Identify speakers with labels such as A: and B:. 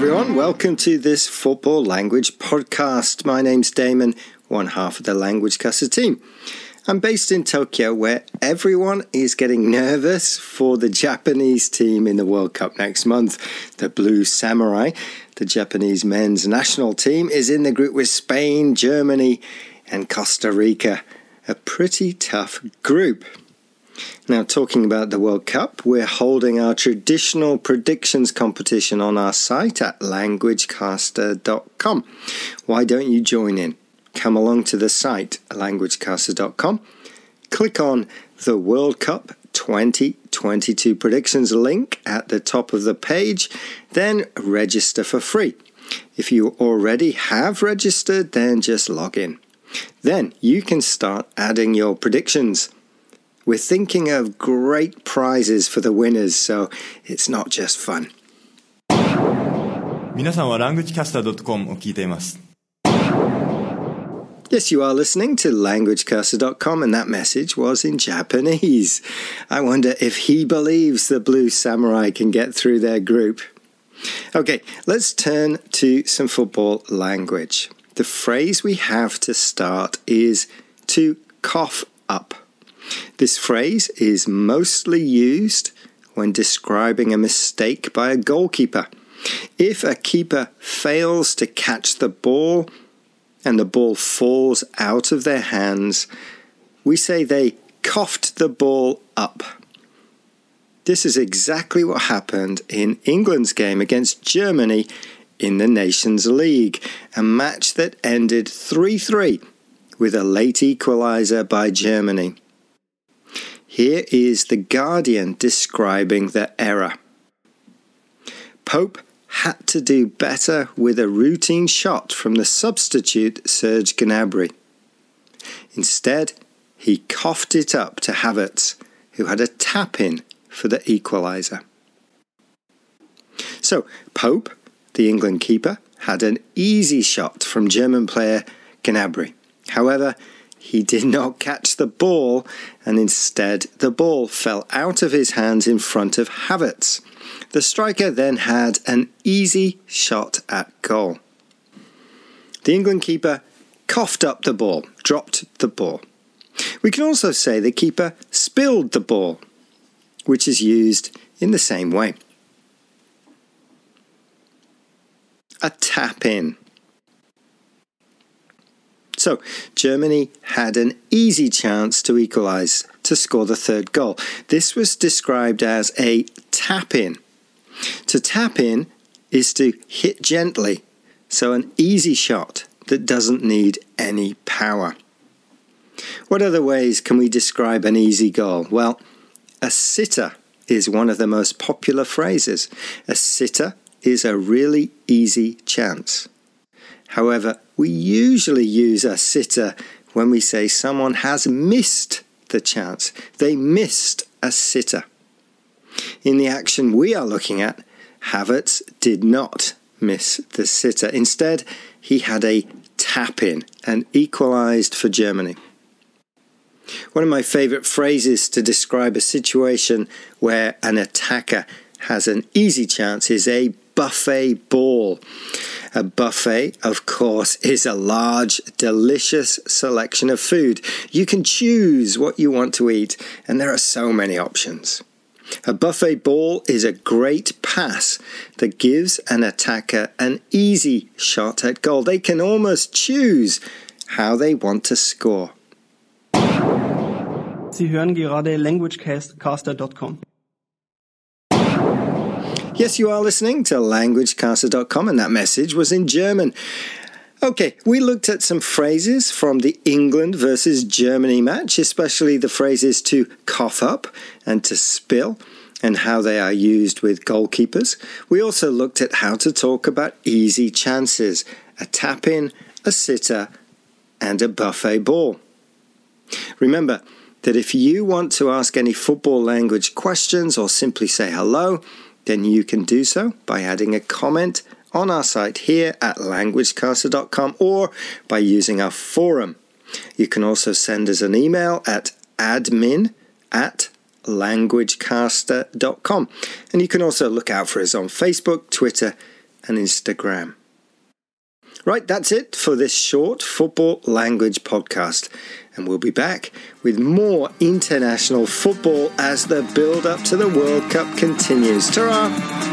A: welcome to this football language podcast. My name's Damon, one half of the Language Caster team. I'm based in Tokyo, where everyone is getting nervous for the Japanese team in the World Cup next month. The Blue Samurai, the Japanese men's national team, is in the group with Spain, Germany, and Costa Rica. A pretty tough group. Now, talking about the World Cup, we're holding our traditional predictions competition on our site at languagecaster.com. Why don't you join in? Come along to the site, languagecaster.com, click on the World Cup 2022 predictions link at the top of the page, then register for free. If you already have registered, then just log in. Then you can start adding your predictions. We're thinking of great prizes for the winners, so it's not just fun.
B: 皆さんは languagecaster.com を聞いています。
A: Yes, you are listening to languagecaster.com, and that message was in Japanese. I wonder if he believes the Blue Samurai can get through their group. Okay, let's turn to some football language. The phrase we have to start is to cough up. This phrase is mostly used when describing a mistake by a goalkeeper. If a keeper fails to catch the ball and the ball falls out of their hands, we say they coughed the ball up. This is exactly what happened in England's game against Germany in the Nations League, a match that ended 3 3 with a late equaliser by Germany. Here is The Guardian describing the error. Pope had to do better with a routine shot from the substitute Serge Gnabry. Instead, he coughed it up to Havertz, who had a tap in for the equaliser. So, Pope, the England keeper, had an easy shot from German player Gnabry. However, he did not catch the ball, and instead the ball fell out of his hands in front of Havertz. The striker then had an easy shot at goal. The England keeper coughed up the ball, dropped the ball. We can also say the keeper spilled the ball, which is used in the same way. A tap in. So, Germany had an easy chance to equalise, to score the third goal. This was described as a tap in. To tap in is to hit gently, so an easy shot that doesn't need any power. What other ways can we describe an easy goal? Well, a sitter is one of the most popular phrases. A sitter is a really easy chance. However, we usually use a sitter when we say someone has missed the chance. They missed a sitter. In the action we are looking at, Havertz did not miss the sitter. Instead, he had a tap in and equalised for Germany. One of my favourite phrases to describe a situation where an attacker has an easy chance is a buffet ball. A buffet, of course, is a large, delicious selection of food. You can choose what you want to eat, and there are so many options. A buffet ball is a great pass that gives an attacker an easy shot at goal. They can almost choose how they want to score.
C: Sie hören gerade languagecaster.com.
A: Yes, you are listening to languagecaster.com, and that message was in German. Okay, we looked at some phrases from the England versus Germany match, especially the phrases to cough up and to spill, and how they are used with goalkeepers. We also looked at how to talk about easy chances a tap in, a sitter, and a buffet ball. Remember that if you want to ask any football language questions or simply say hello, then you can do so by adding a comment on our site here at languagecaster.com or by using our forum. You can also send us an email at admin at languagecaster.com. And you can also look out for us on Facebook, Twitter, and Instagram. Right, that's it for this short football language podcast. And we'll be back with more international football as the build up to the World Cup continues. Ta